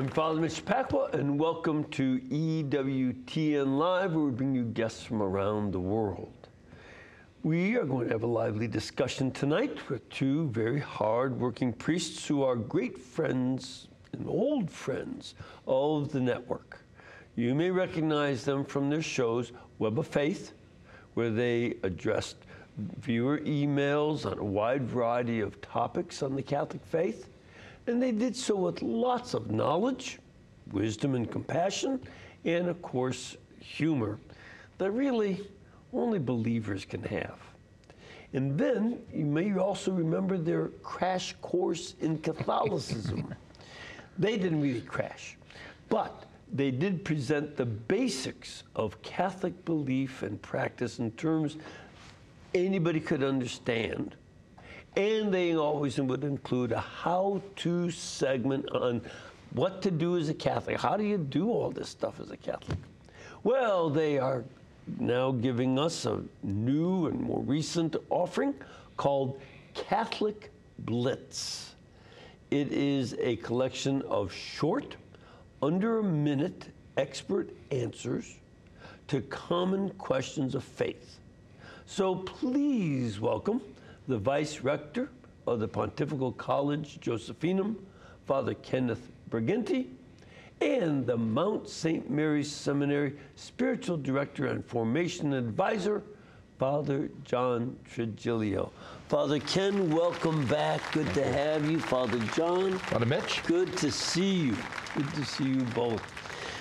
I'm Father Mitch Pacwa, and welcome to EWTN Live, where we bring you guests from around the world. We are going to have a lively discussion tonight with two very hard-working priests who are great friends and old friends of the network. You may recognize them from their shows, Web of Faith, where they addressed viewer emails on a wide variety of topics on the Catholic faith and they did so with lots of knowledge, wisdom, and compassion, and of course, humor that really only believers can have. And then you may also remember their crash course in Catholicism. they didn't really crash, but they did present the basics of Catholic belief and practice in terms anybody could understand and they always would include a how to segment on what to do as a Catholic. How do you do all this stuff as a Catholic? Well, they are now giving us a new and more recent offering called Catholic Blitz. It is a collection of short, under a minute expert answers to common questions of faith. So please welcome the Vice Rector of the Pontifical College Josephinum, Father Kenneth Brighenti, and the Mount St. Mary's Seminary Spiritual Director and Formation Advisor, Father John Trigilio. Father Ken, welcome back. Good to have you. Father John. Father Mitch. Good to see you. Good to see you both.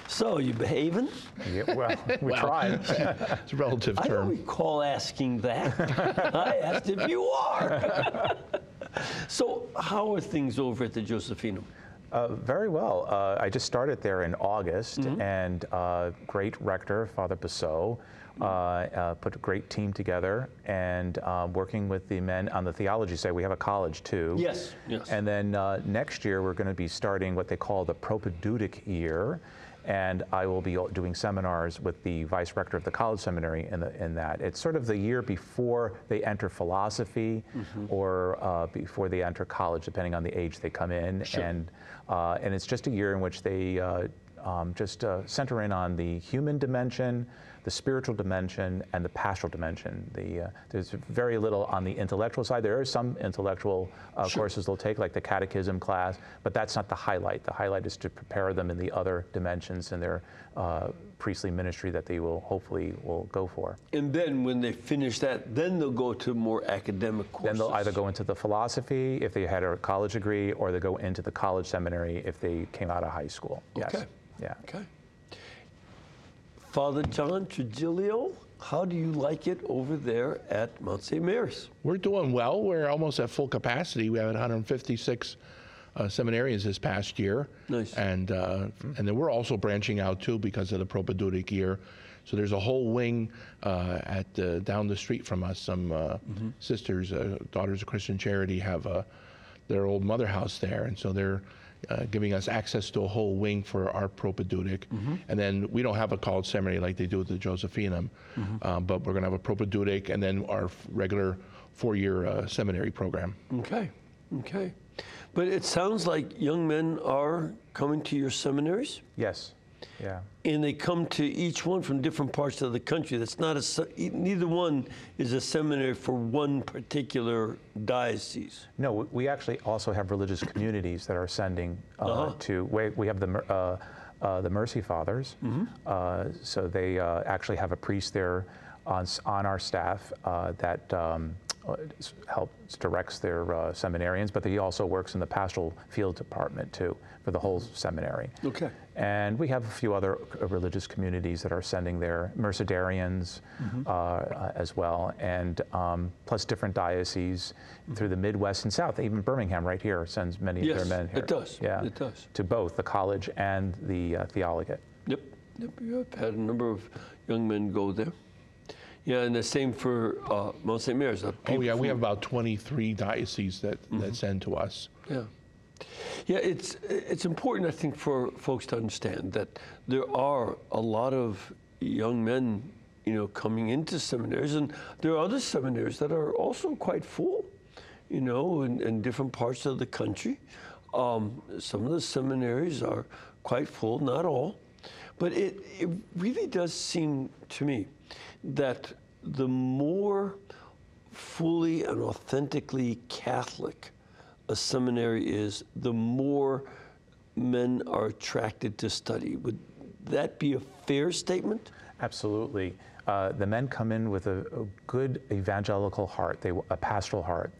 So, you behaving? Yeah, well, we well, tried. it's a relative term. I don't recall asking that. I asked if you are. so, how are things over at the Josephinum? Uh, very well. Uh, I just started there in August, mm-hmm. and uh, great rector, Father Beseau, uh, uh, put a great team together and uh, working with the men on the theology side. We have a college too. Yes, yes. And then next year we're going to be starting what they call the propedeutic year and I will be doing seminars with the vice rector of the college seminary in, the, in that. It's sort of the year before they enter philosophy mm-hmm. or uh, before they enter college, depending on the age they come in. Sure. And, uh, and it's just a year in which they uh, um, just uh, center in on the human dimension, the spiritual dimension and the pastoral dimension. The, uh, there's very little on the intellectual side. There are some intellectual uh, sure. courses they'll take, like the catechism class, but that's not the highlight. The highlight is to prepare them in the other dimensions in their uh, priestly ministry that they will hopefully will go for. And then when they finish that, then they'll go to more academic courses. Then they'll either go into the philosophy if they had a college degree, or they go into the college seminary if they came out of high school. Okay. Yes. Yeah. Okay. Father John Trigilio, how do you like it over there at Mount St. Mary's? We're doing well. We're almost at full capacity. We have 156 uh, seminarians this past year. Nice. And, uh, and then we're also branching out too because of the propedeutic year. So there's a whole wing uh, at uh, down the street from us. Some uh, mm-hmm. sisters, uh, Daughters of Christian Charity, have their old mother house there, and so they're uh, giving us access to a whole wing for our propedeutic. Mm-hmm. And then we don't have a college seminary like they do at the Josephinum, mm-hmm. um, but we're going to have a propedeutic and then our regular four year uh, seminary program. Okay, okay. But it sounds like young men are coming to your seminaries? Yes. Yeah. And they come to each one from different parts of the country. That's not a neither one is a seminary for one particular diocese. No, we actually also have religious communities that are sending uh, uh-huh. to. We, we have the. Uh, uh, the Mercy Fathers. Mm-hmm. Uh, so they uh, actually have a priest there on, on our staff uh, that um, helps directs their uh, seminarians, but he also works in the pastoral field department too for the whole seminary. Okay. And we have a few other religious communities that are sending their Mercedarians mm-hmm. uh, as well, and um, plus different dioceses mm-hmm. through the Midwest and South. Even Birmingham, right here, sends many yes, of their men here. it does. Yeah, it does. To both the college and the uh, theologate. Yep. Yep. I've had a number of young men go there. Yeah, and the same for uh, Mount St. Mary's. Uh, oh, yeah, we have about 23 dioceses that, mm-hmm. that send to us. Yeah. Yeah, it's, it's important, I think, for folks to understand that there are a lot of young men, you know, coming into seminaries, and there are other seminaries that are also quite full, you know, in, in different parts of the country. Um, some of the seminaries are quite full, not all. But it, it really does seem to me that the more fully and authentically Catholic a seminary is, the more men are attracted to study. Would that be a fair statement? Absolutely. Uh, the men come in with a, a good evangelical heart, they, a pastoral heart.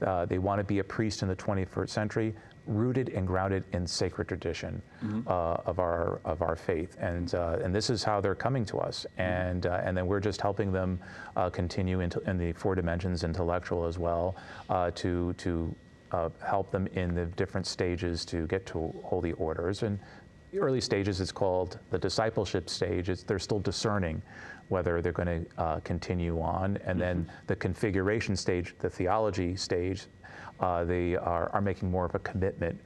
Uh, they want to be a priest in the 21st century, rooted and grounded in sacred tradition uh, of our of our faith, and uh, and this is how they're coming to us, and uh, and then we're just helping them uh, continue into in the four dimensions, intellectual as well, uh, to to uh, help them in the different stages to get to holy orders. And the early stages it's called the discipleship stage. It's, they're still discerning whether they're going to uh, continue on. And then the configuration stage the theology stage uh, they are, are making more of a commitment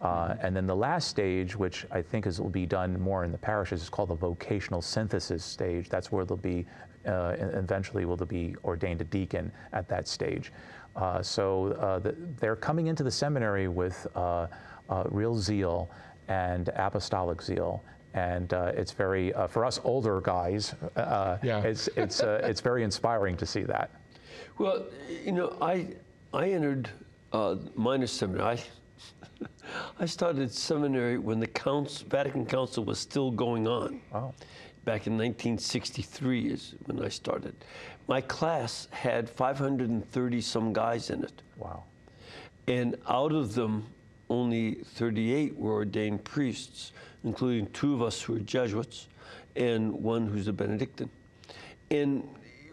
uh, and then the last stage which i think is will be done more in the parishes is called the vocational synthesis stage that's where they'll be uh, eventually will be ordained a deacon at that stage uh, so uh, the, they're coming into the seminary with uh, uh, real zeal and apostolic zeal. And uh, it's very, uh, for us older guys, uh, Yeah. it's, it's, uh, it's very inspiring to see that. Well, you know, I I entered uh, minor seminary. I, I started seminary when the council, Vatican Council was still going on. Oh. Back in 1963 is when I started. My class had 530 some guys in it, Wow. and out of them, only 38 were ordained priests, including two of us who are Jesuits, and one who's a Benedictine. And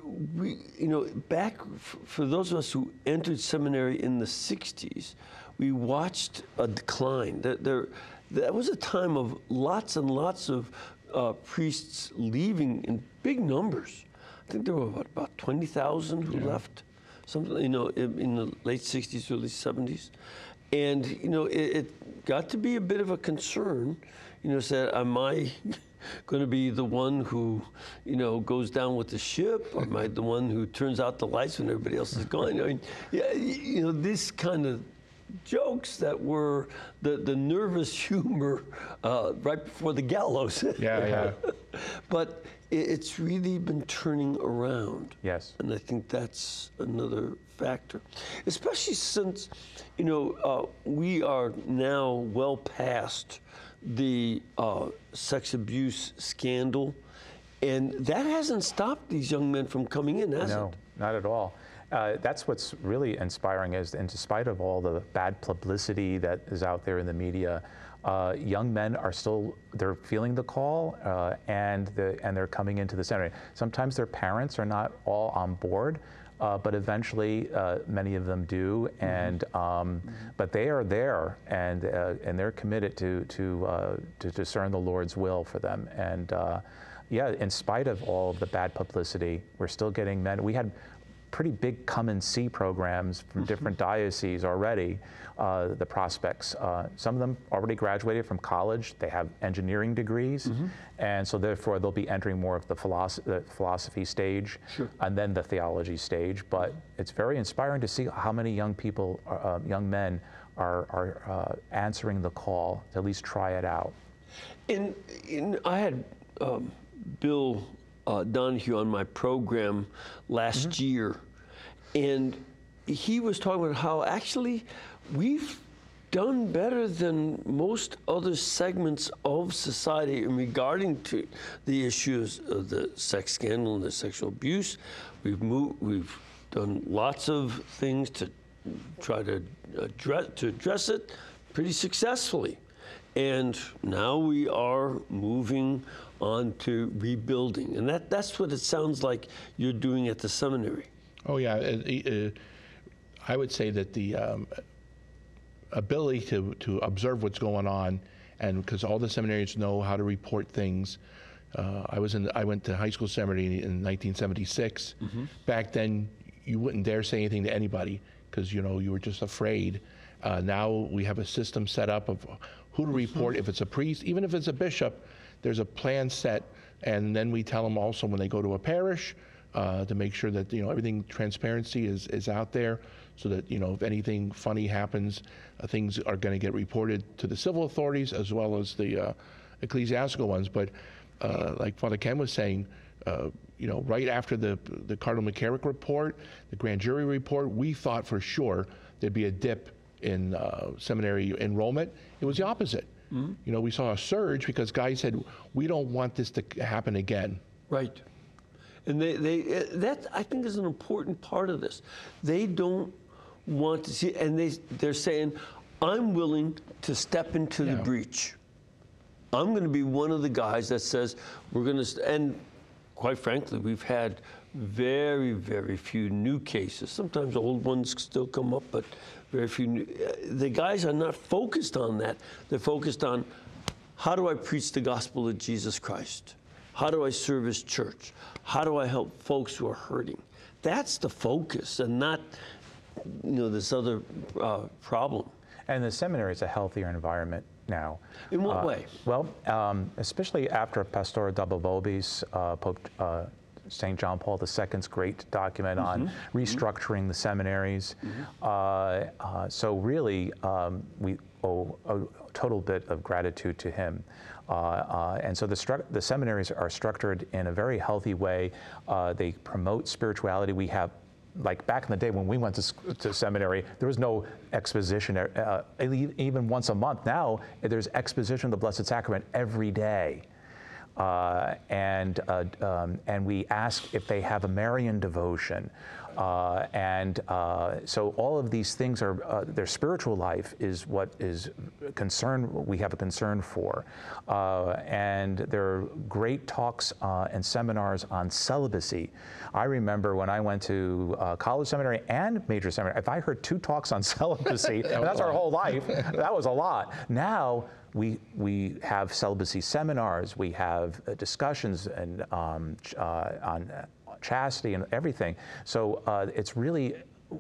we, you know, back f- for those of us who entered seminary in the 60s, we watched a decline. There, there, that was a time of lots and lots of uh, priests leaving in big numbers. I think there were about, about 20,000 who left, something, you know, in, in the late 60s, early 70s. And, you know, it, it got to be a bit of a concern, you know, said, am I going to be the one who, you know, goes down with the ship? Or am I the one who turns out the lights when everybody else is gone? I mean, yeah, you know, this kind of jokes that were the, the nervous humor uh, right before the gallows. Yeah, yeah. but it, it's really been turning around. Yes. And I think that's another factor, especially since, you know, uh, we are now well past the uh, sex abuse scandal, and that hasn't stopped these young men from coming in, has No, it? not at all. Uh, that's what's really inspiring is, in spite of all the bad publicity that is out there in the media, uh, young men are still they're feeling the call uh, and the, and they're coming into the seminary. Sometimes their parents are not all on board. Uh, but eventually, uh, many of them do, and um, but they are there, and uh, and they're committed to to uh, to discern the Lord's will for them. And uh, yeah, in spite of all of the bad publicity, we're still getting men. We had pretty big come and see programs from different dioceses already. Uh, the prospects, uh, some of them already graduated from college. They have engineering degrees, and so therefore they'll be entering more of the, philosophy, the philosophy stage, Sure. and then the theology stage. But it's very inspiring to see how many young people, uh, young men, are, are uh, answering the call to at least try it out. And, and I had um, Bill uh, Donohue on my program last year, and he was talking about how actually we've done better than most other segments of society in regarding to the issues of the sex scandal and the sexual abuse. We've moved, we've done lots of things to try to address to address it pretty successfully. And now we are moving on to rebuilding. And that, that's what it sounds like you're doing at the seminary. Oh yeah, uh, uh, I would say that the um, ability to, to observe what's going on, and because all the seminarians know how to report things. Uh, I was in. I went to high school seminary in 1976. Back then, you wouldn't dare say anything to anybody because you know you were just afraid. Uh, now we have a system set up of who to report. If it's a priest, even if it's a bishop, there's a plan set, and then we tell them also when they go to a parish, uh, to make sure that you know everything transparency is, is out there, so that you know if anything funny happens, uh, things are going to get reported to the civil authorities as well as the uh, ecclesiastical ones. But uh, like Father Ken was saying, uh, you know, right after the the Cardinal McCarrick report, the grand jury report, we thought for sure there'd be a dip in uh, seminary enrollment. It was the opposite. You know, we saw a surge because guys said, "We don't want this to happen again." Right. And they, they uh, that I think is an important part of this. They don't want to see, and they they're saying, "I'm willing to step into the breach. I'm going to be one of the guys that says we're going to." And quite frankly, we've had very very few new cases. Sometimes old ones still come up, but very few. New, uh, the guys are not focused on that. They're focused on how do I preach the gospel of Jesus Christ? How do I serve His church? How do I help folks who are hurting? That's the focus, and not you know this other uh, problem. And the seminary is a healthier environment now. In what Uh, way? Well, um, especially after Pastores Dabo Vobis, uh, Pope uh, St. John Paul II's great document on restructuring the seminaries. Uh, uh, so really, um, we owe a total bit of gratitude to him. Uh, uh, and so the, stru- the seminaries are structured in a very healthy way. Uh, they promote spirituality. We have like back in the day when we went to, to seminary, there was no exposition uh, even once a month. Now there's exposition of the Blessed Sacrament every day. Uh, and, uh, um, and we ask if they have a Marian devotion. Uh, and uh, so all of these things are, uh, their spiritual life is what is concern, we have a concern for. Uh, and there are great talks uh, and seminars on celibacy. I remember when I went to uh, college seminary and major seminary, if I heard two talks on celibacy, that's our whole life, that was a lot. Now, we, we have celibacy seminars, we have uh, discussions and, um, ch- uh, on uh, chastity and everything. So uh, it's really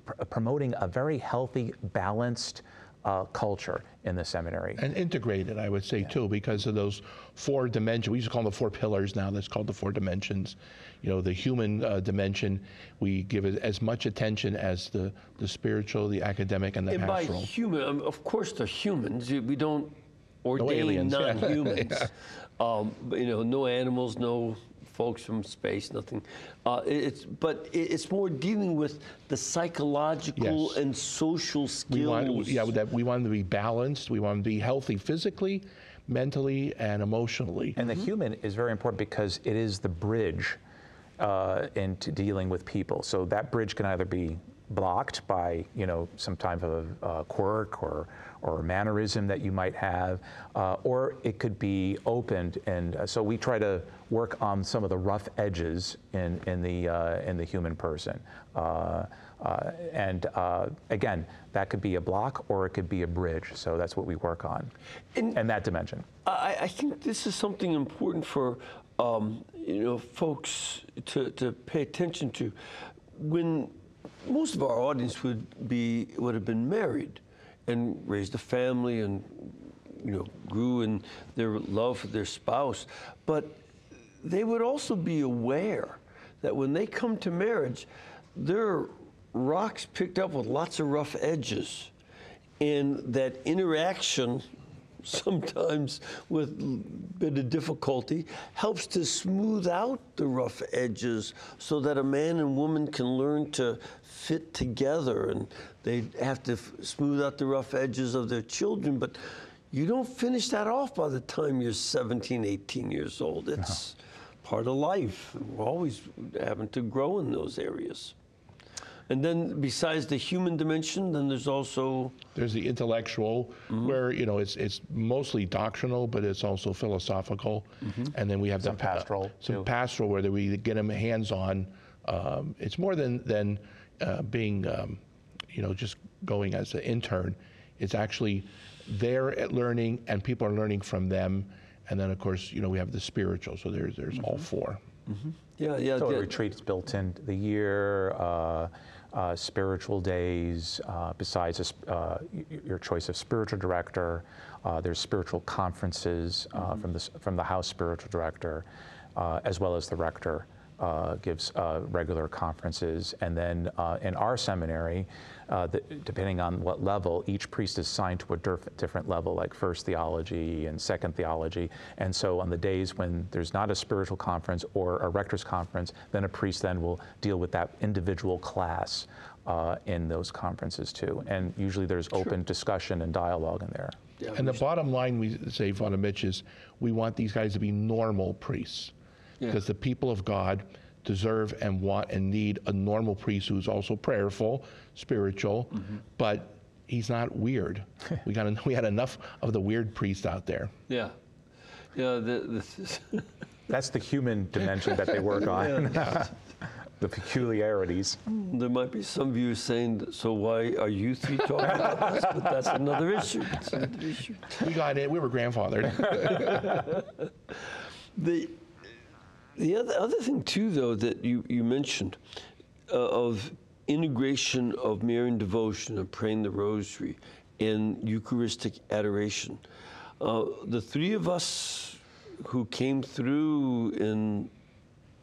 pr- promoting a very healthy, balanced uh, culture in the seminary. and integrated, I would say too, because of those four dimensions. We used to call them the four pillars. Now that's called the four dimensions. You know, the human uh, dimension, we give it as much attention as the the spiritual, the academic, and the And by pastoral. human, um, of course, they're humans. We don't ordain aliens, yeah. non-humans. um, you know, no animals, no folks from space, nothing. Uh, it's but it's more dealing with the psychological Yes. and social We skills. want, yeah, that we want them to be balanced. We want them to be healthy physically, mentally, and emotionally. And the human is very important because it is the bridge uh, into dealing with people. So that bridge can either be blocked by, you know, some type of uh, quirk or, or mannerism that you might have, uh, or it could be opened. And uh, so we try to work on some of the rough edges in, in, the, uh, in the human person. Uh, uh, and uh, again, that could be a block or it could be a bridge. So that's what we work on And- in that dimension. I, I think this is something important for um, you know folks to, to pay attention to. When most of our audience would be would have been married and raised a family and you know grew in their love for their spouse, but they would also be aware that when they come to marriage, there are rocks picked up with lots of rough edges, and that interaction sometimes with a bit of difficulty helps to smooth out the rough edges so that a man and woman can learn to fit together and they have to f- smooth out the rough edges of their children but you don't finish that off by the time you're 17 18 years old it's part of life we're always having to grow in those areas and then besides the human dimension then there's also There's the intellectual, Mm-hmm. where you know it's it's mostly doctrinal, but it's also philosophical, and then we have Some the pa- pastoral, some too. pastoral where we get them hands-on. Um, it's more than than uh, being, um, you know, just going as an intern. It's actually they're at learning, and people are learning from them. And then, of course, you know, we have the spiritual. So there's there's all Mm-hmm. four. yeah yeah So yeah. a retreat's built into the year, uh, uh, spiritual days, uh, besides a uh, y- y- your choice of spiritual director. Uh, there's spiritual conferences uh, from, the, from the house spiritual director, uh, as well as the rector. Uh, gives uh, regular conferences. And then uh, in our seminary, uh, the, depending on what level, each priest is assigned to a diff- different level, like first theology and second theology. And so on the days when there's not a spiritual conference or a rector's conference, then a priest then will deal with that individual class uh, in those conferences too. And usually there's open discussion and dialogue in there. Yeah, And the bottom line we say, Father Mitch, is we want these guys to be normal priests. Yeah. Because the people of God deserve and want and need a normal priest who's also prayerful, spiritual, Mm-hmm. but he's not weird. we got we had enough of the weird priest out there. yeah, yeah. The, this is That's the human dimension that they work on, the peculiarities. there might be some viewers saying, that, so why are you three talking about this? But that's another issue. That's another issue. We got it. We were grandfathered. The the other other thing too, though, that you you mentioned uh, of integration of Marian devotion of praying the Rosary and Eucharistic adoration. Uh, the three of us who came through in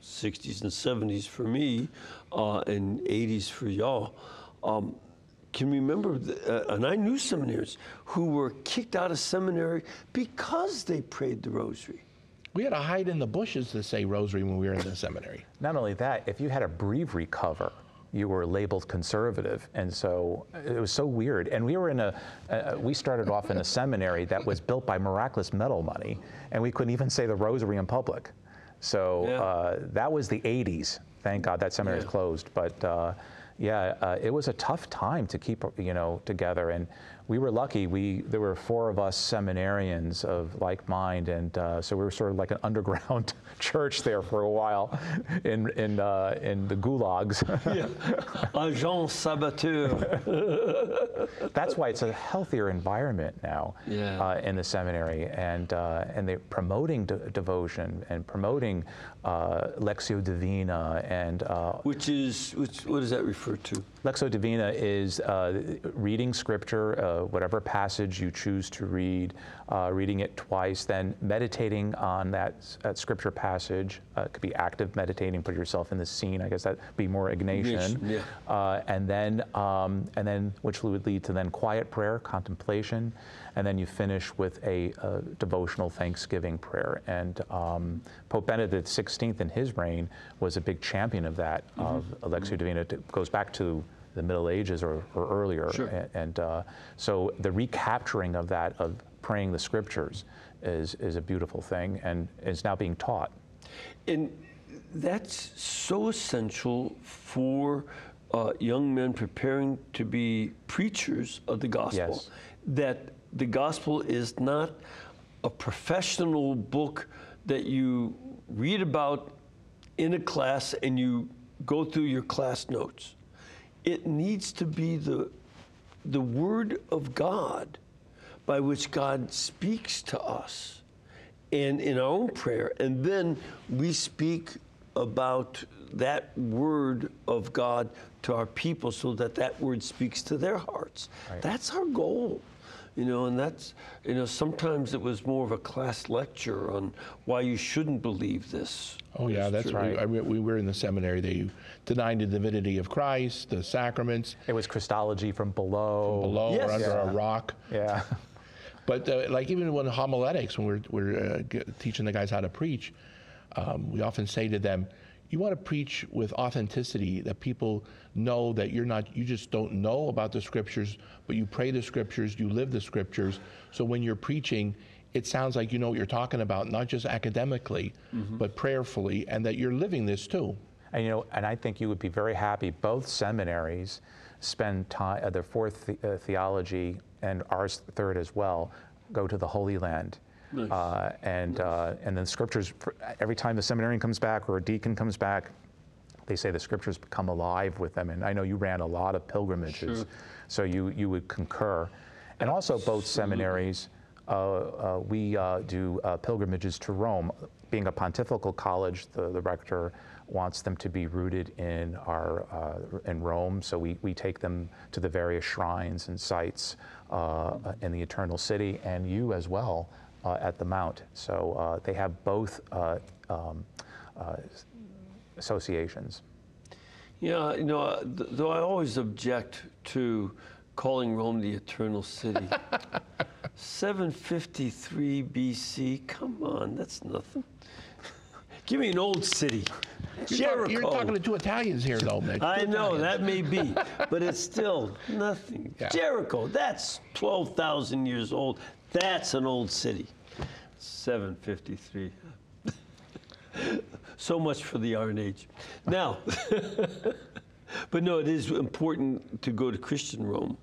60s and 70s for me, uh, and 80s for y'all. Um, can remember, the, uh, and I knew seminaries who were kicked out of seminary because they prayed the Rosary. We had to hide in the bushes to say rosary when we were in the seminary. Not only that, if you had a breviary cover, you were labeled conservative, and so it was so weird. And we were in a, uh, we started off in a seminary that was built by miraculous medal money, and we couldn't even say the rosary in public. So Yeah. uh, that was the 80s. Thank God that seminary is closed. But uh, yeah, uh, it was a tough time to keep you know together, and we were lucky. We there were four of us seminarians of like mind, and uh, so we were sort of like an underground church there for a while, in in uh, in the gulags. Yeah. Agent saboteur. That's why it's a healthier environment now Yeah. uh, in the seminary, and uh, and they're promoting de- devotion and promoting uh, Lectio Divina and uh, Which is, which, what does that refer to? Lectio Divina is uh, reading scripture, uh, whatever passage you choose to read, uh, reading it twice, then meditating on that, that scripture passage. Uh, it could be active meditating, put yourself in the scene. I guess that'd be more Ignatian. Ignatian, yeah. Uh, and then, um, and then, which would lead to then quiet prayer, contemplation, and then you finish with a, uh devotional Thanksgiving prayer. And um, Pope Benedict XVI in his reign was a big champion of that, of Lectio Divina. It goes back to the Middle Ages or, or earlier. Sure. A- And, uh, so the recapturing of that, of praying the scriptures, is, is a beautiful thing and is now being taught. And that's so essential for uh, young men preparing to be preachers of the gospel. Yes. That the gospel is not a professional book that you read about in a class and you go through your class notes. It needs to be the, the Word of God by which God speaks to us and in our own prayer. And then we speak about that word of God to our people so that that word speaks to their hearts. That's our goal. You know, and that's, you know, sometimes it was more of a class lecture on why you shouldn't believe this. Oh yeah, that's true. right. I mean, we were in the seminary. They denied the divinity of Christ, the sacraments, It was Christology from below. from below Yes. or under Yeah. a rock. Yeah. But uh, like even when homiletics, when we're, we're uh, g- teaching the guys how to preach, um, we often say to them, "You want to preach with authenticity, that people know that you're not, you just don't know about the scriptures, but you pray the scriptures, you live the scriptures. So when you're preaching." It sounds like you know what you're talking about, not just academically, but prayerfully, and that you're living this too. And you know, and I think you would be very happy. Both seminaries spend time. Uh, their fourth the, uh, theology and ours third as well go to the Holy Land. Nice. Uh, and uh, and then scriptures. Every time the seminarian comes back or a deacon comes back, they say the scriptures become alive with them. And I know you ran a lot of pilgrimages, Sure. so you you would concur. And also both seminaries. Uh, uh, we uh, do uh, pilgrimages to Rome. Being a pontifical college, the, the rector wants them to be rooted in our uh, in Rome. So we, we take them to the various shrines and sites uh, in the Eternal City, and you as well at the Mount. So uh, they have both uh, um, uh, associations. Yeah, you know, uh, though I always object to calling Rome the eternal city. 753 BC, come on, that's nothing. Give me an old city. You're, Jericho. talk- you're talking to two Italians here, though, Mitch. I know, Italians. that may be, but it's still nothing. Yeah. Jericho, that's 12,000 years old. That's an old city. 753. so much for the Iron Age. Now, but no, it is important to go to Christian Rome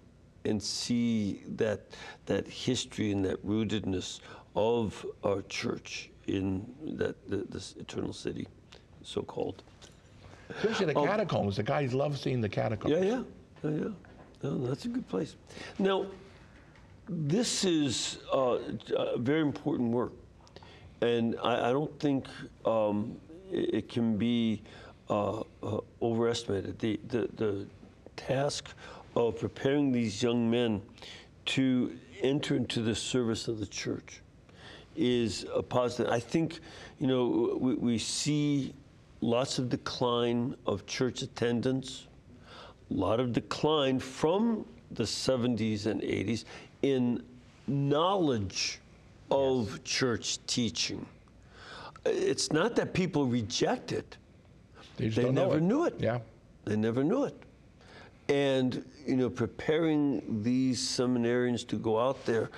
and see that that history and that rootedness of our church in that th- this eternal city, so called. Especially the oh. catacombs. The guys love seeing the catacombs. Yeah, yeah, yeah, yeah. No, that's a good place. Now, this is uh, very important work, and I, I don't think um, it, it can be uh, uh, overestimated. The, the the task of preparing these young men to enter into the service of the church is a positive. I think, you know, we, we see lots of decline of church attendance, a lot of decline from the 70s and 80s in knowledge of church teaching. It's not that people reject it, They, they never it. knew it. Yeah. They never knew it. And, you know, preparing these seminarians to go out there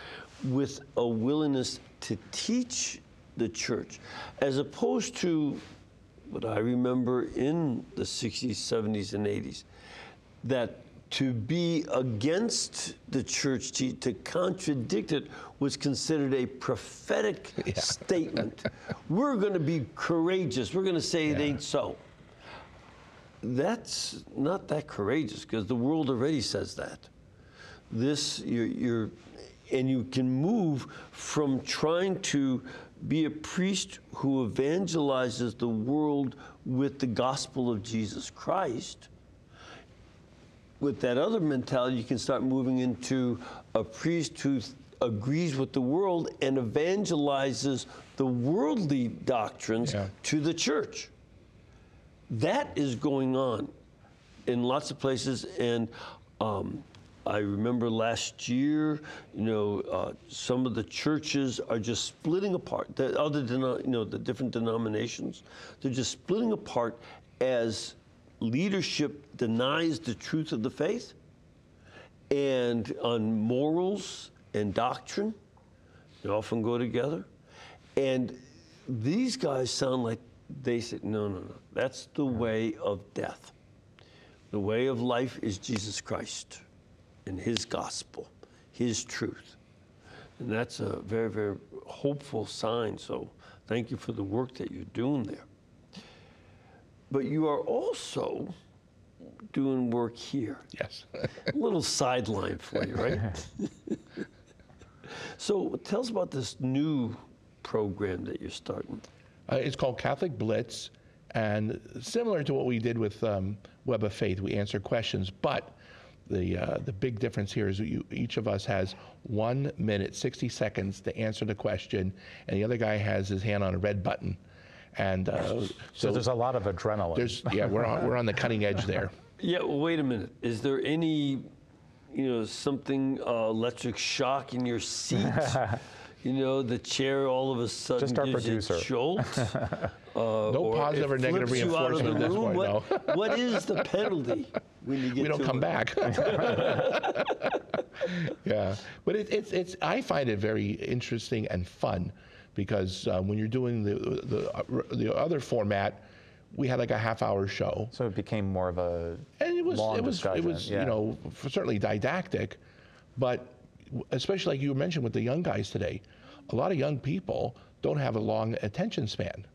with a willingness to teach the church, as opposed to what I remember in the 60s, 70s, and 80s, that to be against the church, to, to contradict it, was considered a prophetic statement. We're going to be courageous. We're going to say it ain't so that's not that courageous because the world already says that. This, you're, you're, and you can move from trying to be a priest who evangelizes the world with the gospel of Jesus Christ. With that other mentality, you can start moving into a priest who agrees with the world and evangelizes the worldly doctrines Yeah. to the church that is going on in lots of places and um, i remember last year you know uh, some of the churches are just splitting apart the other you know the different denominations they're just splitting apart as leadership denies the truth of the faith and on morals and doctrine they often go together. And these guys sound like they said, no, no, no. That's the way of death. The way of life is Jesus Christ and his gospel, his truth. And that's a very, very hopeful sign. So thank you for the work that you're doing there. But you are also doing work here Yes. a little sideline for you, right? so tell us about this new program that you're starting. Uh, it's called Catholic Blitz, and similar to what we did with um, Web of Faith, we answer questions. But the uh, the big difference here is you, each of us has one minute, sixty seconds to answer the question, and the other guy has his hand on a red button. And uh, So, there's a lot of adrenaline. there's yeah, we're on, we're on the cutting edge there. Yeah, well, wait a minute. Is there any, you know, something uh, electric shock in your seat? you know, the chair all of a sudden Just our gives producer. a jolt. uh, No or positive or negative flips you out of reinforcement at this point, What, what is the penalty when you get we don't to come it? back. yeah, but it, it's it's I find it very interesting and fun because uh, when you're doing the the uh, the other format, we had like a half hour show, so it became more of a and it was long it was discussion. it was yeah. you know f- certainly didactic, but especially like you mentioned with the young guys today, a lot of young people don't have a long attention span.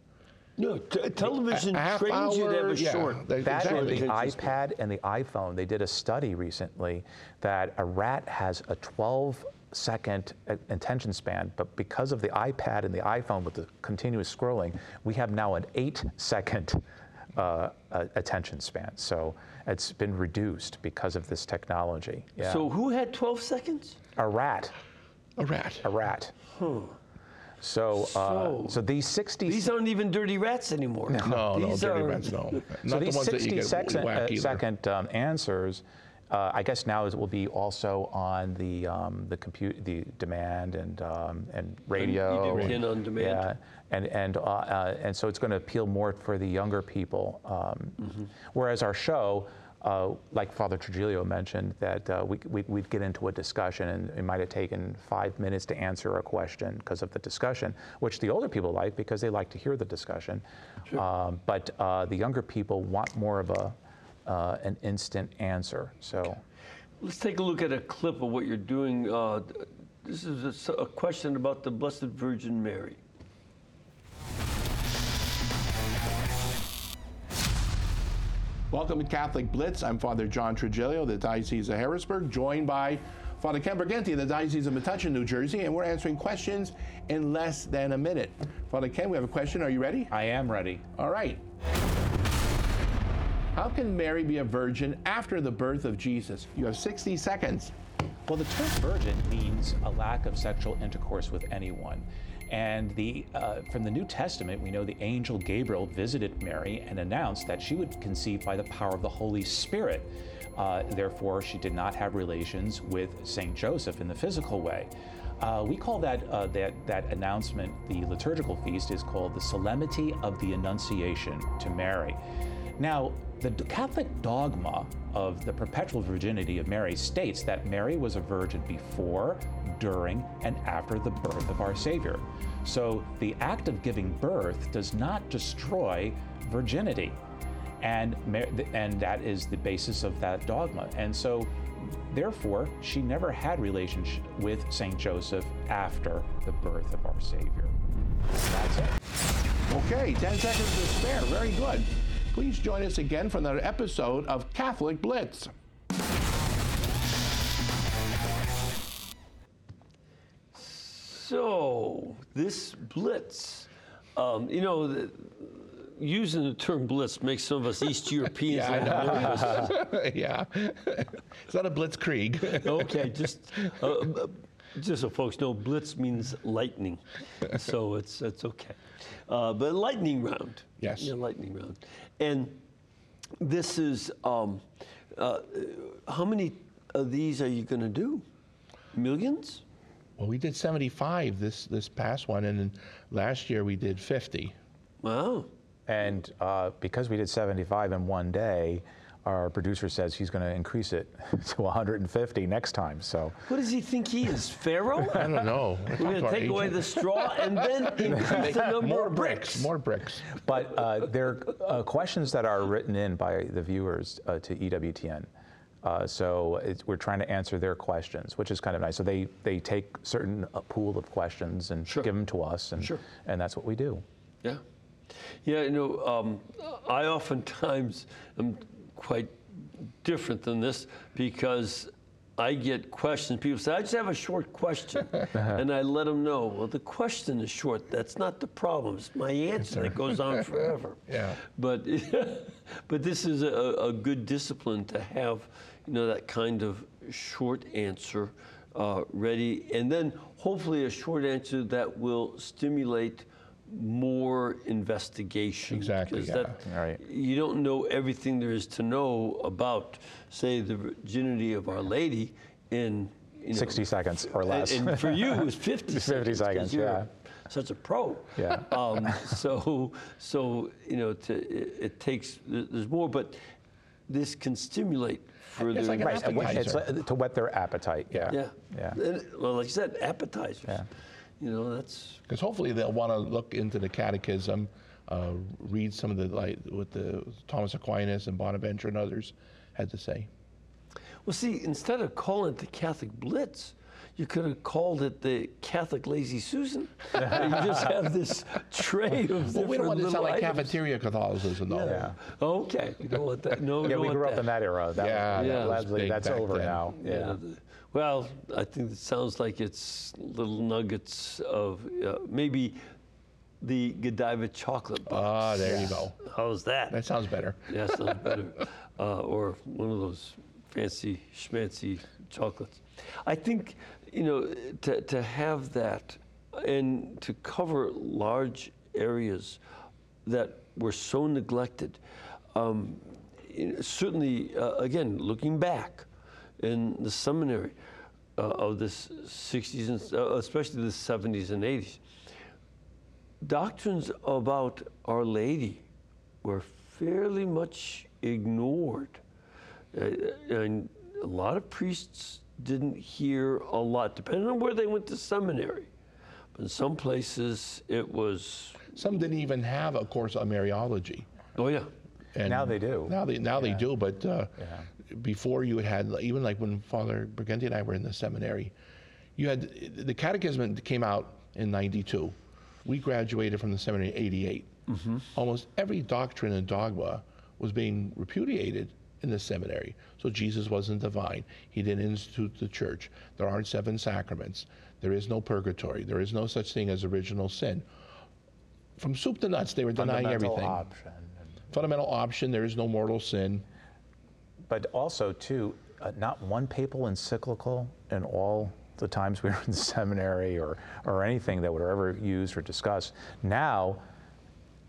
No, t- television A half trains you to have a yeah, short. that- That and exactly. the iPad and the iPhone, they did a study recently that a rat has a 12 second attention span, but because of the iPad and the iPhone with the continuous scrolling, we have now an eight second uh, uh, attention span. So it's been reduced because of this technology. Yeah. So who had 12 seconds? a rat, A rat. a rat. So, uh, So- so these 60 These aren't even dirty rats anymore. No, no, These dirty are- rats, no. So Not the these ones that you get second, whack uh, second um, answers, uh, I guess now it will be also on the um, the compute, the demand and um, and radio. EWTN on demand. Yeah, and and uh, uh, and so it's going to appeal more for the younger people. Um, Mm-hmm. Whereas our show. Uh, like Father Trigilio mentioned, that uh, we, we, we'd get into a discussion and it might have taken five minutes to answer a question because of the discussion, which the older people like because they like to hear the discussion. Um, but uh, the younger people want more of a, uh, an instant answer. So, Let's take a look at a clip of what you're doing. Uh, this is a question about the Blessed Virgin Mary. Welcome to Catholic Blitz. I'm Father John Trigilio, the Diocese of Harrisburg, joined by Father Ken Brighenti, the Diocese of Metuchen, New Jersey, and we're answering questions in less than a minute. Father Ken, we have a question. Are you ready? I am ready. All right. How can Mary be a virgin after the birth of Jesus? You have 60 seconds. Well, the term virgin means a lack of sexual intercourse with anyone. And the, uh, from the New Testament, we know the angel Gabriel visited Mary and announced that she would conceive by the power of the Holy Spirit. Uh, therefore, she did not have relations with Saint Joseph in the physical way. Uh, we call that, uh, that that announcement. The liturgical feast is called the Solemnity of the Annunciation to Mary. Now, the Catholic dogma of the perpetual virginity of Mary states that Mary was a virgin before, during, and after the birth of our Savior. So the act of giving birth does not destroy virginity. And, and that is the basis of that dogma. And so, therefore, she never had relationship with Saint Joseph after the birth of our Savior. That's it. Okay, 10 seconds to spare. Very good. Please join us again for another episode of Catholic Blitz. So, this blitz, um, you know, the, using the term blitz makes some of us East Europeans Yeah, I a little nervous. yeah. it's not a blitzkrieg. okay, just uh, uh, just so folks know, blitz means lightning, so it's it's okay. Uh, but lightning round. Yes. Yeah, lightning round, and this is um, uh, how many of these are you going to do? Millions? well, we did 75 this this past one, and then last year we did 50. Wow. And uh, because we did 75 in one day, our producer says he's going to increase it to 150 next time. So, What does he think he is, Pharaoh? I don't know. We're going to take away the straw and then increase the number more of bricks. bricks. More bricks. but uh, there are uh, questions that are written in by the viewers uh, to EWTN. Uh, so it's, we're trying to answer their questions, which is kind of nice. So they, they take certain uh, pool of questions and Sure. give them to us, and, Sure. and that's what we do. Yeah. Yeah, you know, um, I oftentimes am quite different than this because I get questions. People say, I just have a short question. and I let them know, well, the question is short. That's not the problem. It's my answer that goes on forever. Yeah. But, but this is a, a good discipline to have, you know, that kind of short answer uh, ready. And then hopefully a short answer that will stimulate more investigation. Exactly, because yeah. that- Right. You don't know everything there is to know about, say, the virginity of Our Lady in you know, 60 seconds or less. And, for you, it was 50 50 seconds. 'cause seconds, you're yeah. Such a pro. Yeah. Um, so, so you know, to, it, it takes. There's more, but this can stimulate further. like an Right, and it's appetizer. uh, to whet their appetite. Yeah. yeah. Yeah. And, well, like you said, appetizers. Yeah. You know, that's Because hopefully they'll want to look into the catechism, uh, read some of the, like, what the Thomas Aquinas and Bonaventure and others had to say. Well, see, instead of calling it the Catholic Blitz, you could have called it the Catholic Lazy Susan. you just have this tray of Well, different we don't want to little sound like items. cafeteria Catholicism, though. Yeah. Okay, you don't want that. No, you Yeah, don't we want grew up that. in that era. That Yeah, was, that was Leslie, big that's back over then. now. Yeah. the- Well, I think it sounds like it's little nuggets of uh, maybe the Godiva chocolate box. Ah, there you go. How's that? That sounds better. Yeah, sounds better. Uh, or one of those fancy schmancy chocolates. I think, you know, to, to have that and to cover large areas that were so neglected. Um, certainly, uh, again, looking back in the seminary uh, of the 60s and uh, especially the 70s and 80s, doctrines about Our Lady were fairly much ignored. Uh, and a lot of priests didn't hear a lot, depending on where they went to seminary. But in some places, it was, Some didn't even have a course on Mariology. oh, yeah. And Now they do. Now they now they do, but uh, Yeah. Before you had even like when Father Brighenti and I were in the seminary, you had the Catechism came out in '92. We graduated from the seminary in '88. Mm-hmm. Almost every doctrine and dogma was being repudiated in the seminary. So Jesus wasn't divine. He didn't institute the church. There aren't seven sacraments. There is no purgatory. There is no such thing as original sin. From soup to nuts, they were denying Fundamental everything option. fundamental option there is no mortal sin But also, too, uh, not one papal encyclical in all the times we were in seminary or, or anything that were ever used or discussed. Now,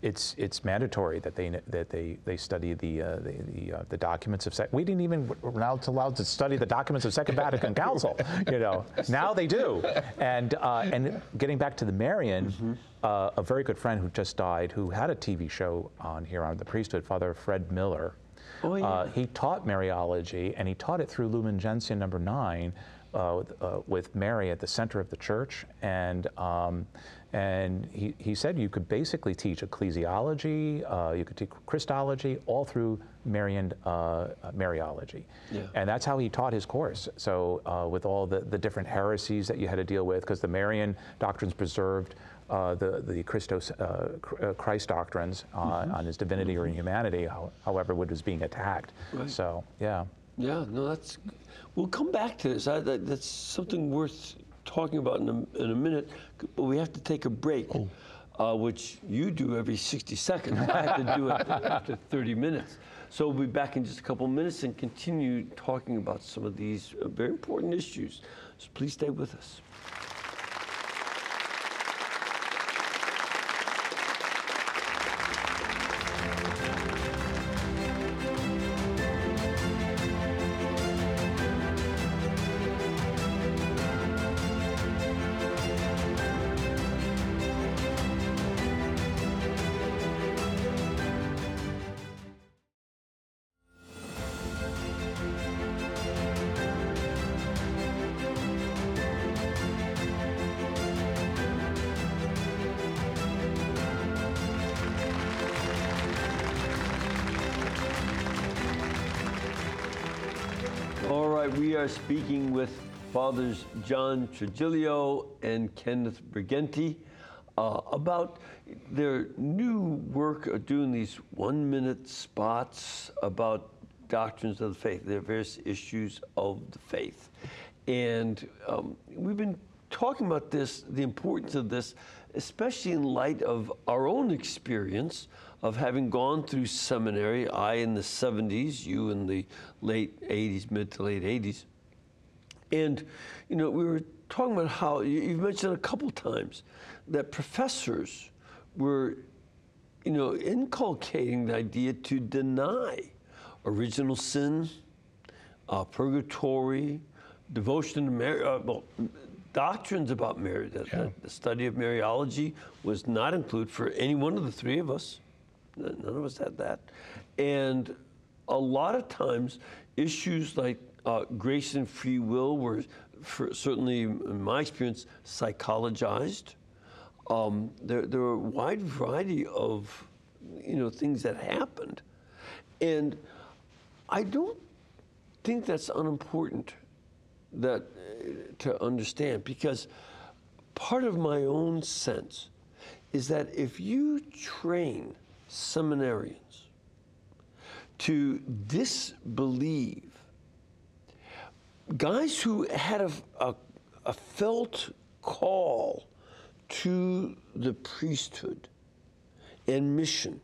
it's it's mandatory that they that they they study the uh, the the, uh, the documents of sec- we didn't even we're not allowed to study the documents of Second Vatican Council you know. Now they do. And uh, and getting back to the Marian uh, a very good friend who just died who had a TV show on here on the priesthood Father Fred Miller Oh, yeah. uh, he taught Mariology and he taught it through Lumen Gentium number nine uh, with, uh, with Mary at the center of the church. And, um, and he, he said you could basically teach ecclesiology, uh, you could teach Christology, all through Marian uh, Mariology. Yeah. And that's how he taught his course. So, uh, with all the, the different heresies that you had to deal with, because the Marian doctrines preserved uh, the, the Christos, uh, uh, Christ doctrines uh, on his divinity or humanity, how, however, it was being attacked. Right. So, yeah. Yeah, no, that's. We'll come back to this. I, that, that's something worth talking about in a, in a minute. But we have to take a break, uh, which you do every 60 seconds. I have to do it after 30 minutes. So we'll be back in just a couple minutes and continue talking about some of these uh, very important issues. So please stay with us. Are speaking with Fathers John Trigilio and Kenneth Brighenti uh, about their new work of doing these one minute spots about doctrines of the faith, their various issues of the faith. And um, we've been talking about this, the importance of this, especially in light of our own experience of having gone through seminary, I in the 70s, you in the late 80s, mid to late 80s. And, you know, we were talking about how, you- you've mentioned a couple times that professors were, you know, inculcating the idea to deny original sin, uh, purgatory, devotion to Mary, uh, well, doctrines about Mary. Yeah. that the study of Mariology was not included for any one of the three of us. None of us had that. And a lot of times, issues like uh, grace and free will were, certainly in my experience, psychologized. Um, there, there were a wide variety of, you know, things that happened, and I don't think that's unimportant that to understand because part of my own sense is that if you train seminarians to disbelieve guys who had a, a, a felt call to the priesthood and mission,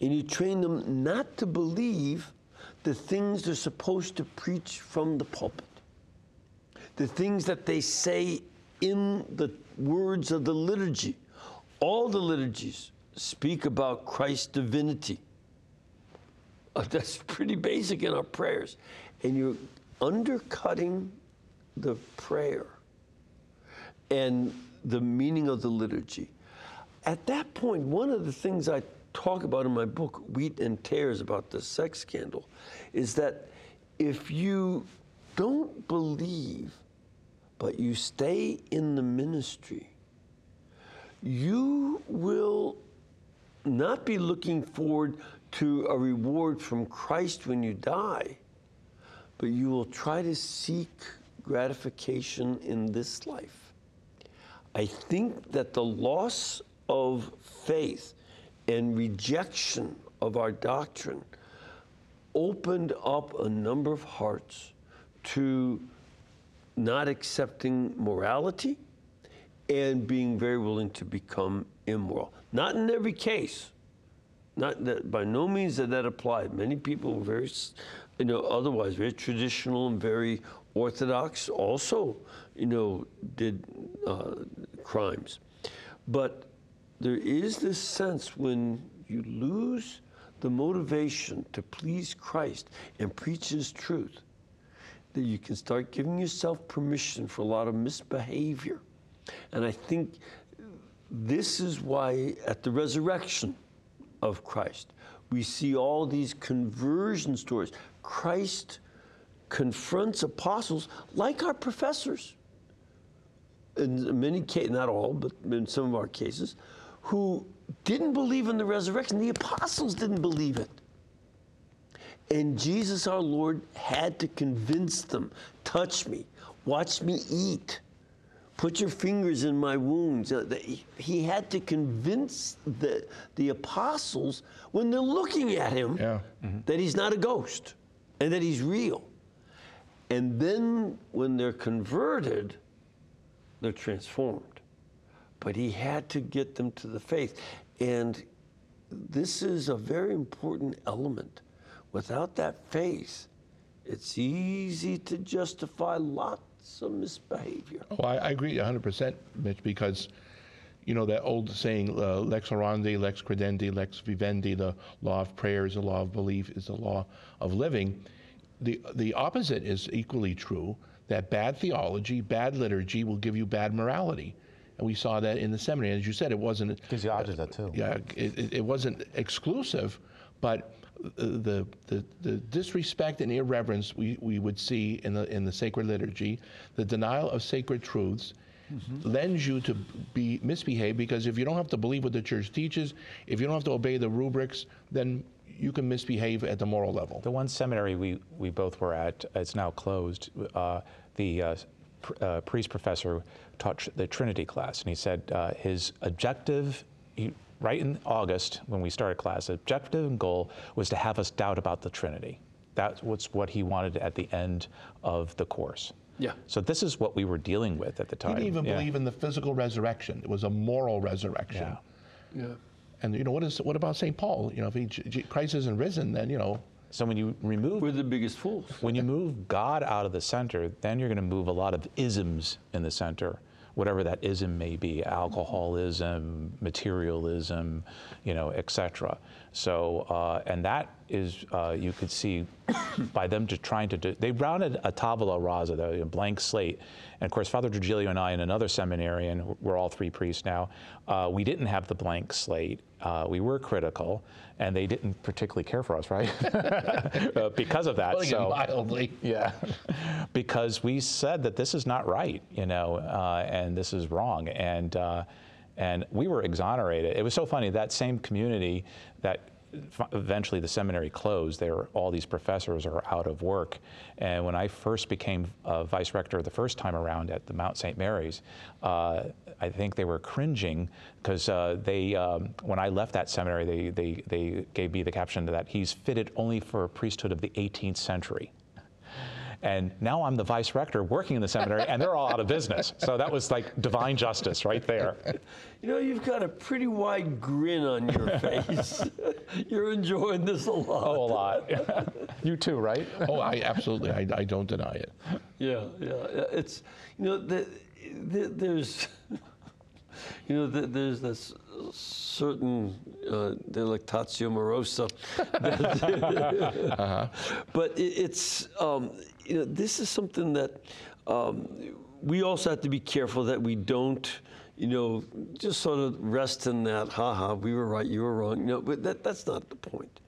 and he trained them not to believe the things they're supposed to preach from the pulpit, the things that they say in the words of the liturgy. All the liturgies speak about Christ's divinity. Uh, That's pretty basic in our prayers. And you're undercutting the prayer and the meaning of the liturgy. At that point, one of the things I talk about in my book, Wheat and Tares, about the sex scandal, is that if you don't believe, but you stay in the ministry, you will not be looking forward to a reward from Christ when you die, but you will try to seek gratification in this life. I think that the loss of faith and rejection of our doctrine opened up a number of hearts to not accepting morality and being very willing to become immoral. Not in every case. Not that by no means that that applied. Many people were very, you know, otherwise very traditional and very orthodox. Also, you know, did uh, crimes. But there is this sense when you lose the motivation to please Christ and preach His truth, that you can start giving yourself permission for a lot of misbehavior. And I think this is why at the resurrection of Christ, we see all these conversion stories. Christ confronts apostles like our professors, in many cases, not all, but in some of our cases, who didn't believe in the resurrection. The apostles didn't believe it. And Jesus our Lord had to convince them touch me, watch me eat, put your fingers in my wounds. Uh, He had to convince the, the apostles when they're looking at him Yeah. that he's not a ghost and that he's real. And then when they're converted, they're transformed. But he had to get them to the faith. And this is a very important element. Without that faith, it's easy to justify lots of misbehavior. Oh, I, I agree 100%, Mitch, because, you know, that old saying, uh, lex orandi, lex credendi, lex vivendi, the law of prayer is the law of belief, is the law of living. The, the opposite is equally true, that bad theology, bad liturgy will give you bad morality. And we saw that in the seminary. As you said, it wasn't. Gives you opposite too. Yeah, it, it- it wasn't exclusive, but the, the, the disrespect and irreverence we, we would see in the, in the sacred liturgy, the denial of sacred truths, lends you to be misbehave because if you don't have to believe what the church teaches, if you don't have to obey the rubrics, then you can misbehave at the moral level. The one seminary we, we both were at, it's now closed. Uh, the uh, pr- uh, priest professor taught tr- the Trinity class, and he said uh, his objective, he, right in August when we started class, the objective and goal was to have us doubt about the Trinity. That was what he wanted at the end of the course. Yeah. So this is what we were dealing with at the He time. didn't even Yeah. believe in the physical resurrection. It was a moral resurrection. Yeah. Yeah. And you know what is what about St. Paul? You know, if he, Christ isn't risen, then you know So when you remove We're the biggest fools. when you move God out of the center, then you're going to move a lot of isms in the center, whatever that ism may be, alcoholism, materialism, you know, etc. So, uh, and that is, uh, you could see by them just trying to, do, they rounded a tabula rasa, the blank slate. And of course, Father Trigilio and I and another seminarian, we're all three priests now, uh, we didn't have the blank slate. Uh, we were critical, and they didn't particularly care for us, right? Uh, because of that. so, mildly. yeah, because we said that this is not right, you know, uh, and this is wrong, and uh, and we were exonerated. It was so funny that same community that eventually the seminary closed. There, all these professors are out of work, and when I first became uh, vice rector the first time around at the Mount St. Mary's. Uh, I think they were cringing because uh, they, um, when I left that seminary, they, they, they gave me the caption that he's fitted only for a priesthood of the 18th century. And now I'm the vice rector working in the seminary, and they're all out of business. So that was like divine justice right there. You know, you've got a pretty wide grin on your face. You're enjoying this a lot. Oh, a lot. you too, right? Oh, I absolutely, I, I don't deny it. Yeah, yeah. yeah. It's you know the, the, there's you know the, there's this certain uh, delectatio morosa, but it, it's um, you know this is something that um, we also have to be careful that we don't you know just sort of rest in that haha we were right you were wrong. No but that that's not the point.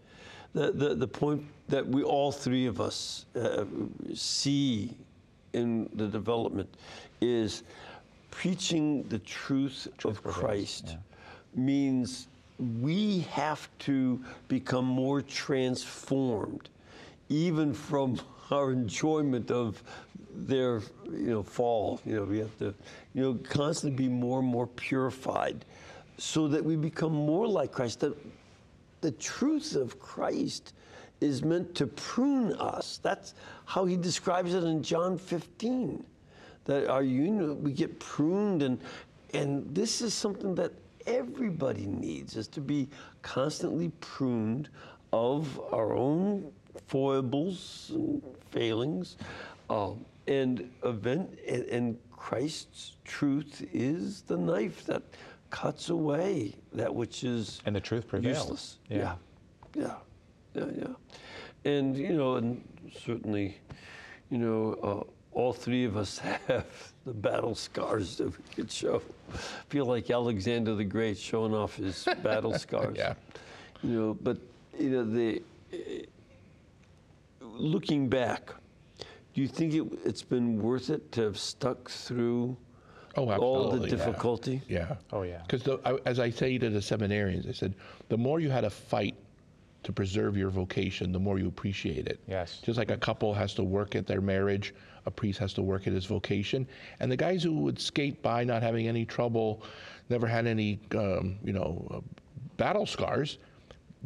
The, the, the point that we all three of us uh, see in the development is preaching the truth, of prevails, Christ means we have to become more transformed even from our enjoyment of their you know fall you know we have to you know constantly be more and more purified so that we become more like Christ that the truth of Christ is meant to prune us. That's how he describes it in John 15. That our union, we get pruned, and and this is something that everybody needs is to be constantly pruned of our own foibles and failings, um, and event and, and Christ's truth is the knife that cuts away that which is And the truth prevails. useless. Yeah. yeah, yeah, yeah, yeah. And you know, and certainly, you know, uh, all three of us have the battle scars that we could show. feel like Alexander the Great showing off his battle scars. Yeah. You know, but you know the. Looking back, do you think it, it's been worth it to have stuck through Oh, all the absolutely, yeah. difficulty? Yeah. Oh, yeah. Because as I say to the seminarians, I said, the more you had to fight to preserve your vocation, the more you appreciate it. Yes. Just like a couple has to work at their marriage, a priest has to work at his vocation. And the guys who would skate by not having any trouble, never had any, um, you know, uh, battle scars,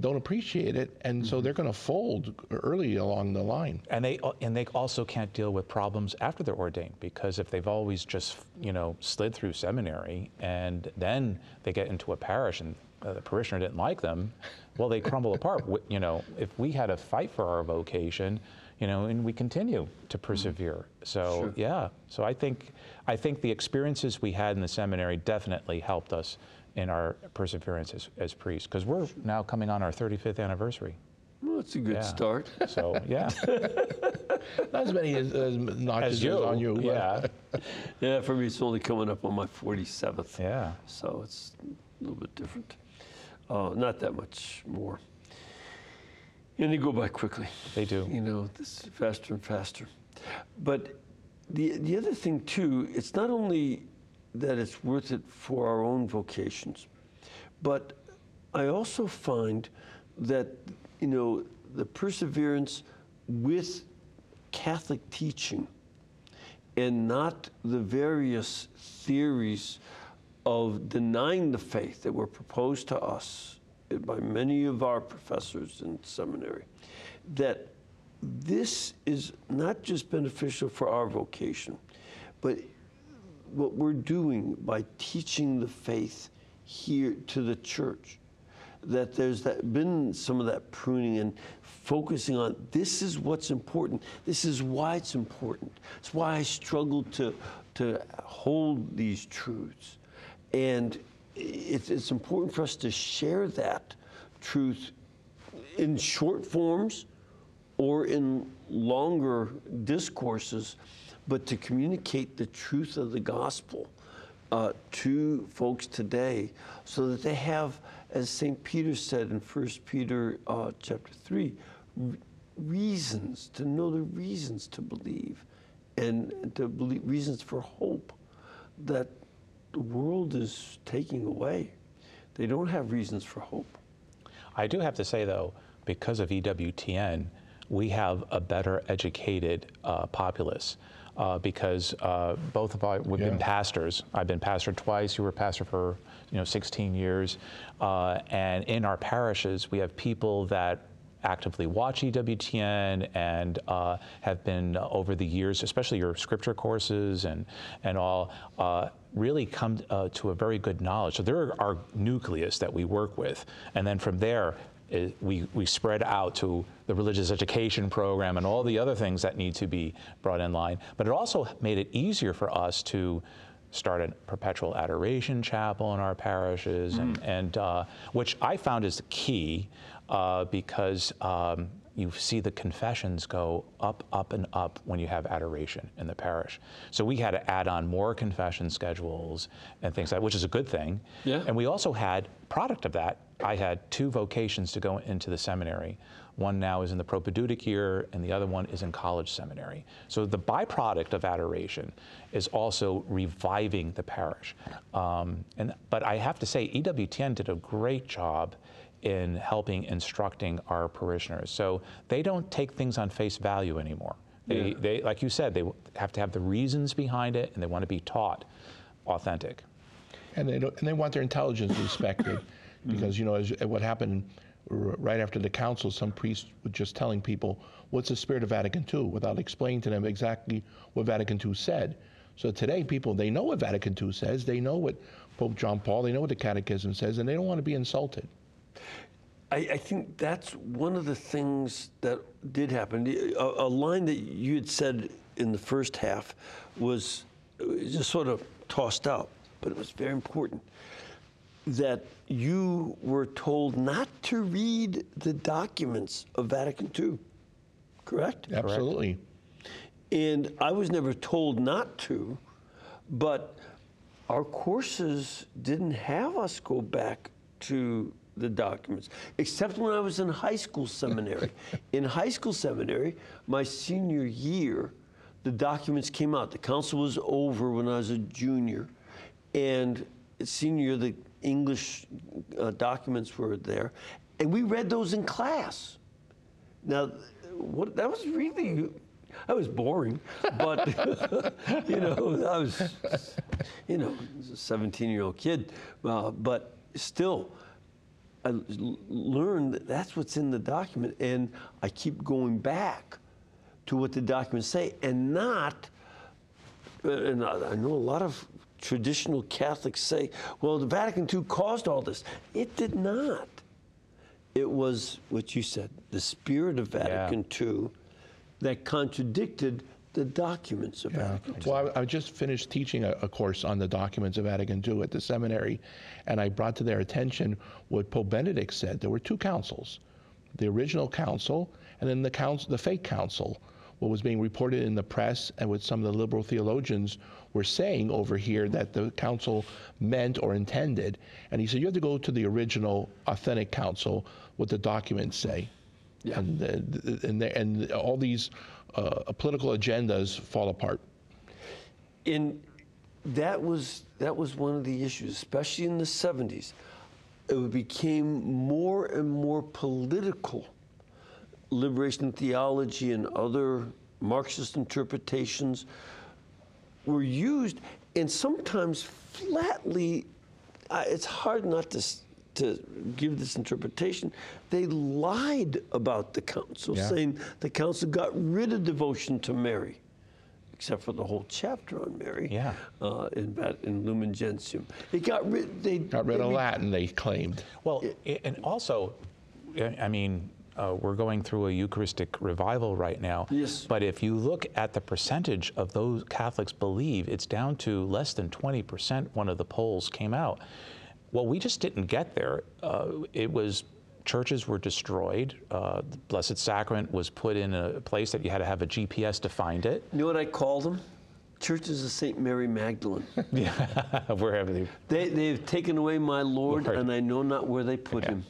don't appreciate it. And so they're going to fold early along the line. And they and they also can't deal with problems after they're ordained because if they've always just you know slid through seminary and then they get into a parish and uh, the parishioner didn't like them, well they crumble apart. You know, if we had a fight for our vocation, you know, and we continue to persevere. So Sure. yeah, so I think I think the experiences we had in the seminary definitely helped us in our perseverance as, as priests because we're now coming on our 35th anniversary. Well, that's a good Yeah. start. So yeah. Not as many as, as notches As you, on you. yeah, Yeah, for me, it's only coming up on my 47th. yeah. So it's a little bit different. Uh, not that much more. And they go by quickly. They do. You know, this faster and faster. But the, the other thing, too, it's not only that it's worth it for our own vocations, but I also find that, you know, the perseverance with Catholic teaching and not the various theories of denying the faith that were proposed to us by many of our professors in seminary, that this is not just beneficial for our vocation, but what we're doing by teaching the faith here to the church that there's that, been some of that pruning and focusing on this is what's important. This is why it's important. It's why I struggle to to hold these truths, and it's it's important for us to share that truth in short forms or in longer discourses, but to communicate the truth of the gospel uh, to folks today so that they have, as St. Peter said in 1 Peter uh, chapter 3, reasons, to know the reasons to believe and, to believe, reasons for hope that the world is taking away. They don't have reasons for hope. I do have to say, though, because of EWTN, we have a better educated uh, populace. Uh, because uh, both of us, we've been pastors. I've been pastor twice. You were pastor for, you know, 16 years. Uh, and in our parishes, we have people that actively watch EWTN and uh, have been uh, over the years, especially your scripture courses and and all, uh, really come uh, to a very good knowledge. So they're our nucleus that we work with, and then from there. We, we spread out to the religious education program and all the other things that need to be brought in line. But it also made it easier for us to start a perpetual adoration chapel in our parishes, and, and uh, which I found is the key uh, because um, you see the confessions go up, up, and up when you have adoration in the parish. So we had to add on more confession schedules and things like that, which is a good thing. Yeah. And we also had product of that. I had two vocations to go into the seminary. One now is in the propedeutic year, and the other one is in college seminary. So the byproduct of adoration is also reviving the parish. Um, and but I have to say, EWTN did a great job in helping instructing our parishioners. So they don't take things on face value anymore. They, Yeah. they like you said, they have to have the reasons behind it, and they want to be taught authentic. And they, don't, and they want their intelligence respected because, you know, as, what happened right after the council, some priests were just telling people, what's the spirit of Vatican II without explaining to them exactly what Vatican II said. So today, people, they know what Vatican II says, they know what Pope John Paul, they know what the Catechism says, and they don't want to be insulted. I, I think that's one of the things that did happen. A, a line that you had said in the first half was just sort of tossed out, but it was very important. That you were told not to read the documents of Vatican II, correct? Absolutely. And I was never told not to, but our courses didn't have us go back to the documents, except when I was in high school seminary. in high school seminary, my senior year, the documents came out. The council was over when I was a junior, and senior the English uh, documents were there, and we read those in class. Now, what that was really, I was boring, but you know, I was, you know, a 17-year-old kid, uh, but still, I learned that that's what's in the document, and I keep going back to what the documents say, and not. Uh, and I I know a lot of traditional Catholics say, "Well, the Vatican II caused all this." It did not. It was what you said, the spirit of Vatican II, that contradicted the documents of Vatican II. Well, I, I just finished teaching a, a course on the documents of Vatican II at the seminary, and I brought to their attention what Pope Benedict said. There were two councils, the original council and then the council, the fake council. What was being reported in the press and what some of the liberal theologians were saying over here that the council meant or intended. And he said you have to go to the original, authentic council, what the documents say. Yeah. And, uh, the, and, the, and all these uh, political agendas fall apart. And that was that was one of the issues, especially in the 70s. It became more and more political. Liberation theology and other Marxist interpretations were used, and sometimes flatly. Uh, it's hard not to to give this interpretation. They lied about the council, Yeah. saying the council got rid of devotion to Mary except for the whole chapter on Mary. Yeah. Uh, in Vat- in Lumen Gentium, it got rid. They Got rid they of Latin, they claimed. Well, i- and also, I I mean, uh, we're going through a Eucharistic revival right now. Yes. But if you look at the percentage of those Catholics believe, it's down to less than 20%. One of the polls came out. Well, we just didn't get there. Uh, it was churches were destroyed. Uh, the Blessed Sacrament was put in a place that you had to have a GPS to find it. You know what I call them? Churches of Saint Mary Magdalene. Yeah, wherever they they they've taken away my Lord, Lord. and I know not where they put him.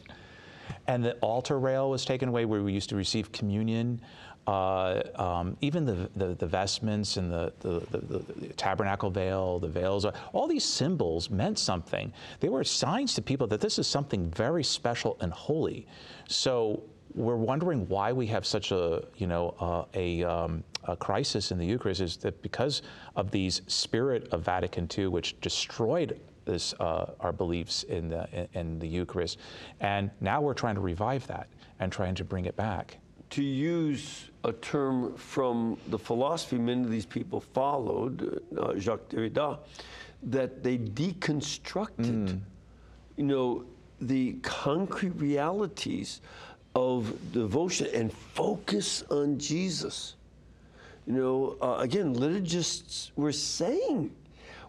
And the altar rail was taken away where we used to receive communion. Uh, um, even the, the, the vestments and the, the, the, tabernacle veil, the veils, all these symbols meant something. They were signs to people that this is something very special and holy. So we're wondering why we have such a, you know, uh, a, um, a crisis in the Eucharist is that because of these spirit of Vatican II, which destroyed this, uh, our beliefs in the, in the Eucharist. And now we're trying to revive that and trying to bring it back. To use a term from the philosophy many of these people followed, uh, Jacques Derrida, that they deconstructed. You know, the concrete realities of devotion and focus on Jesus. You know, uh, again, liturgists were saying,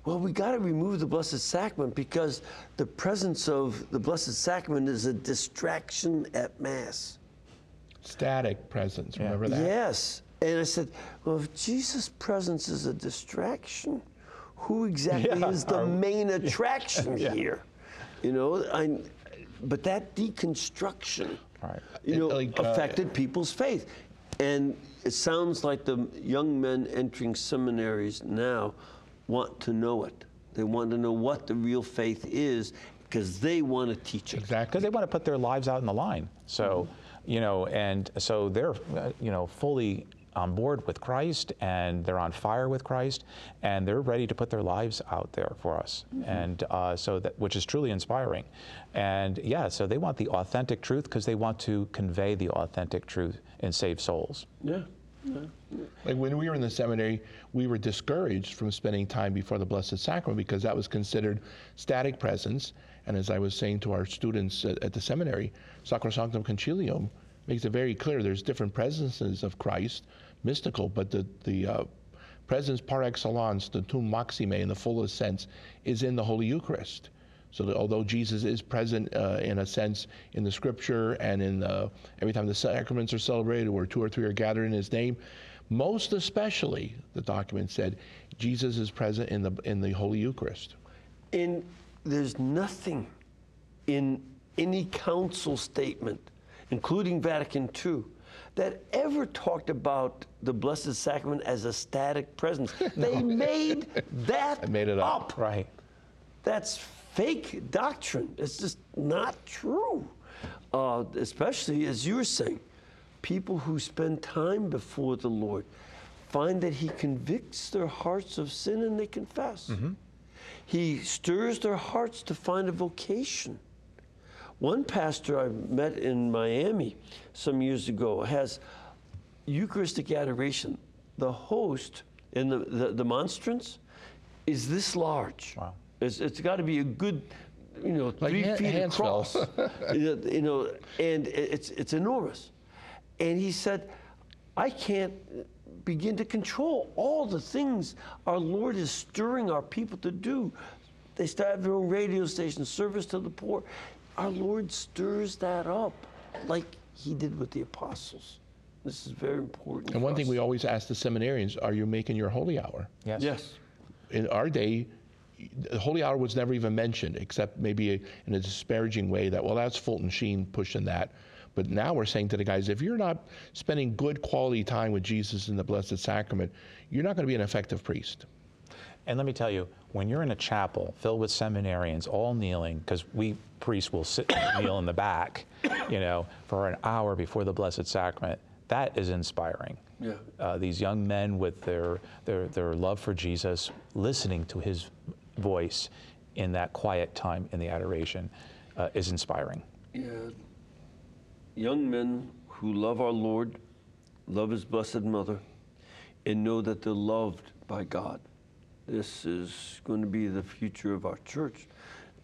well, we got to remove the Blessed Sacrament because the presence of the Blessed Sacrament is a distraction at Mass. Static presence, remember that? Yes. And I said, well, if Jesus' presence is a distraction, who exactly Yeah, is the are- main attraction Yeah. here? You know, I, but that deconstruction, Right. you know, like, uh, affected people's faith. And it sounds like the young men entering seminaries now want to know it. They want to know what the real faith is because they want to teach it. Exactly. because they want to put their lives out in the line. So, you know, and so they're, uh, you know, fully on board with Christ and they're on fire with Christ and they're ready to put their lives out there for us. And uh, so that, which is truly inspiring. And yeah, so they want the authentic truth because they want to convey the authentic truth and save souls. Yeah. Like when we were in the seminary, we were discouraged from spending time before the Blessed Sacrament because that was considered static presence. And as I was saying to our students at, at the seminary, Sacrosanctum Concilium makes it very clear there's different presences of Christ, mystical, but the, the uh, presence par excellence, the tum maxime in the fullest sense, is in the Holy Eucharist. So that although Jesus is present uh, in a sense in the Scripture and in the, every time the sacraments are celebrated, where two or three are gathered in His name, most especially the document said Jesus is present in the in the Holy Eucharist. And there's nothing in any council statement, including Vatican II, that ever talked about the Blessed Sacrament as a static presence. They made that They made it up. Right. That's fake doctrine. It's just not true. Uh, especially as you were saying, people who spend time before the Lord find that He convicts their hearts of sin and they confess. He stirs their hearts to find a vocation. One pastor I met in Miami some years ago has Eucharistic adoration. The host in the, the, the monstrance is this large. Wow. It's, it's got to be a good, you know, Like three Han- feet across. you know- you know, and it's, it's enormous. And he said, I can't begin to control all the things our Lord is stirring our people to do. They start have their own radio station, service to the poor. Our Lord stirs that up like he did with the apostles. This is very important. And for one thing we always ask the seminarians: Are you making your holy hour? Yes. Yes. in our day, the holy hour was never even mentioned, except maybe in a disparaging way that, well, that's Fulton Sheen pushing that. But now we're saying to the guys, if you're not spending good quality time with Jesus in the Blessed Sacrament, you're not going to be an effective priest. And let me tell you, when you're in a chapel filled with seminarians all kneeling, because we priests will sit and kneel in the back, you know, for an hour before the Blessed Sacrament, that is inspiring. Yeah. Uh, these young men with their, their, their love for Jesus, listening to his voice in that quiet time in the adoration uh, is inspiring. Yeah. Young men who love our Lord, love His Blessed Mother, and know that they're loved by God. This is going to be the future of our church.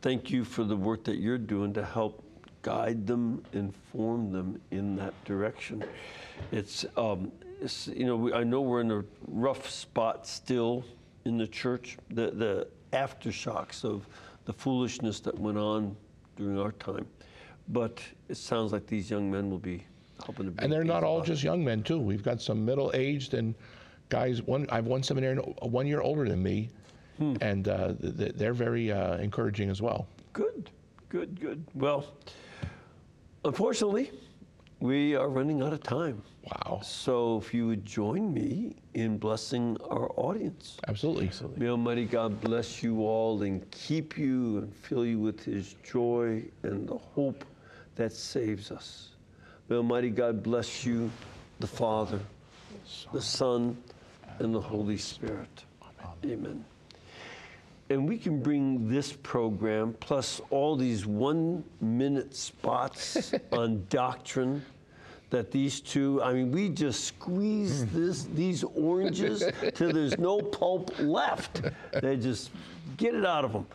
Thank you for the work that you're doing to help guide them, inform them in that direction. It's, um, it's you know, we, I know we're in a rough spot still in the church. The, the aftershocks of the foolishness that went on during our time. But it sounds like these young men will be helping to. And they're not all just young men, too. We've got some middle aged and guys. One, I have one seminarian one year older than me, and uh, th- th- they're very uh, encouraging as well. Good, good, good. Well, unfortunately, we are running out of time. Wow. So if you would join me in blessing our audience. Absolutely. May Almighty God bless you all and keep you and fill you with His joy and the hope that saves us. May Almighty God bless you, the Father, the Son, and the Holy Spirit. Amen. And we can bring this program plus all these one minute spots on doctrine that these two, I mean, we just squeeze hmm. this, these oranges till there's no pulp left. They just get it out of them.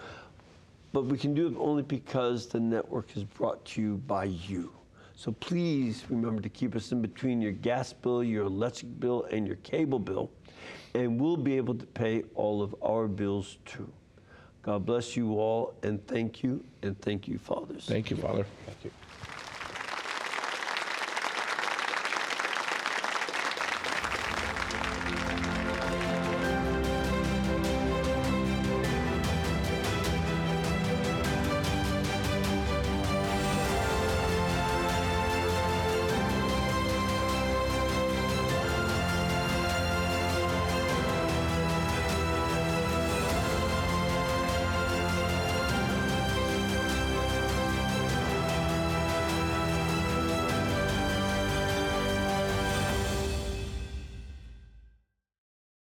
but we can do it only because the network is brought to you by you. So please remember to keep us in between your gas bill, your electric bill, and your cable bill, and we'll be able to pay all of our bills too. God bless you all, and thank you, and thank you, fathers. Thank you, Father. Thank you.